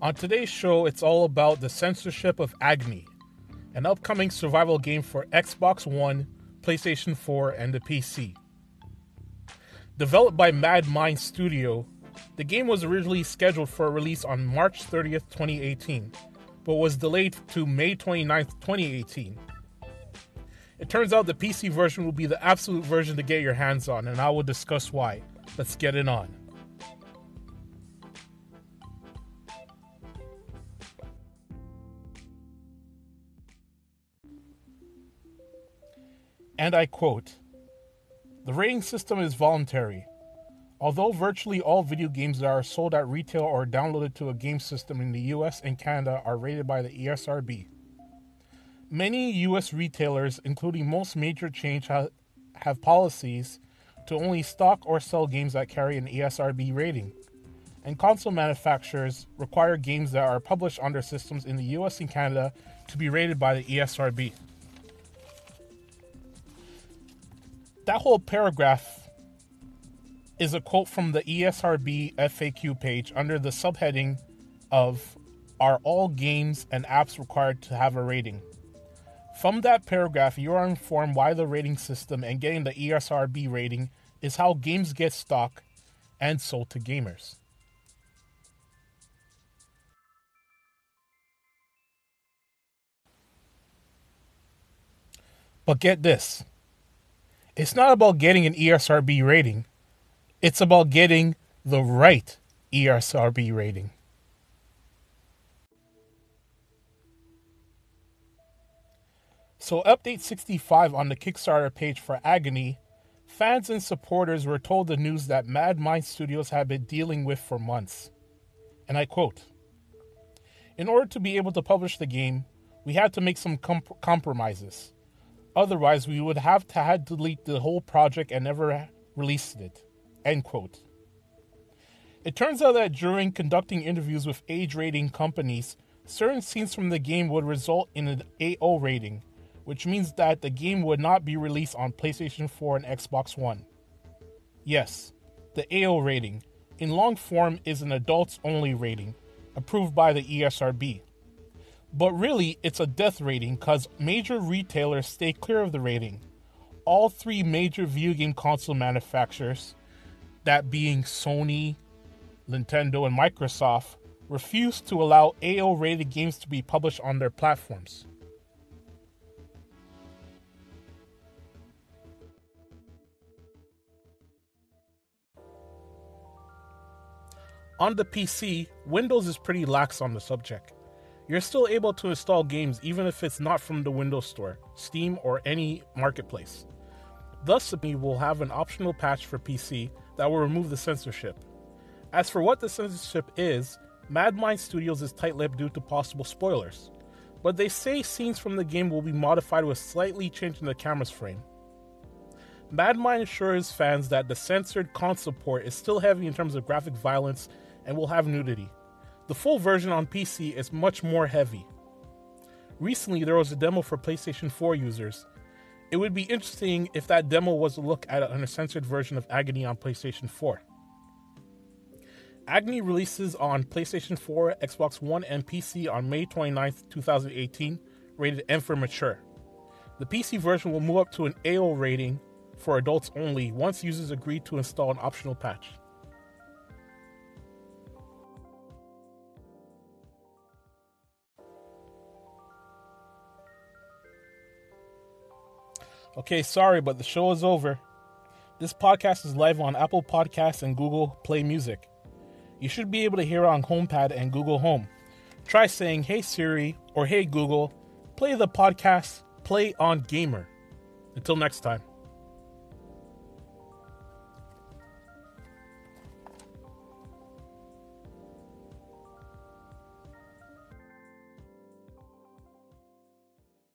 On today's show, it's all about the censorship of Agony, an upcoming survival game for Xbox One, PlayStation 4, and the PC. Developed by Mad Mind Studio, the game was originally scheduled for release on March 30th, 2018, but was delayed to May 29th, 2018. It turns out the PC version will be the absolute version to get your hands on, and I will discuss why. Let's get it on. And I quote The rating system is voluntary. Although virtually all video games that are sold at retail or downloaded to a game system in the US and Canada are rated by the ESRB. Many US retailers, including most major chains, ha- have policies to only stock or sell games that carry an ESRB rating. And console manufacturers require games that are published on their systems in the US and Canada to be rated by the ESRB. That whole paragraph is a quote from the ESRB FAQ page under the subheading of Are all games and apps required to have a rating? From that paragraph, you are informed why the rating system and getting the ESRB rating is how games get stock and sold to gamers. But get this it's not about getting an ESRB rating, it's about getting the right ESRB rating. So, update 65 on the Kickstarter page for Agony, fans and supporters were told the news that Mad Mind Studios had been dealing with for months. And I quote In order to be able to publish the game, we had to make some comp- compromises. Otherwise, we would have to had to delete the whole project and never released it. End quote. It turns out that during conducting interviews with age rating companies, certain scenes from the game would result in an AO rating, which means that the game would not be released on PlayStation 4 and Xbox One. Yes, the AO rating, in long form, is an adults only rating, approved by the ESRB. But really, it's a death rating because major retailers stay clear of the rating. All three major video game console manufacturers, that being Sony, Nintendo, and Microsoft, refuse to allow AO rated games to be published on their platforms. On the PC, Windows is pretty lax on the subject. You're still able to install games even if it's not from the Windows Store, Steam, or any marketplace. Thus, we will have an optional patch for PC that will remove the censorship. As for what the censorship is, Madmind Studios is tight lipped due to possible spoilers, but they say scenes from the game will be modified with slightly changing the camera's frame. Madmind assures fans that the censored console port is still heavy in terms of graphic violence and will have nudity. The full version on PC is much more heavy. Recently, there was a demo for PlayStation 4 users. It would be interesting if that demo was a look at an uncensored version of Agony on PlayStation 4. Agony releases on PlayStation 4, Xbox One, and PC on May 29, 2018, rated M for mature. The PC version will move up to an AO rating for adults only once users agree to install an optional patch. Okay, sorry, but the show is over. This podcast is live on Apple Podcasts and Google Play Music. You should be able to hear on HomePod and Google Home. Try saying, Hey Siri or Hey Google, play the podcast Play on Gamer. Until next time.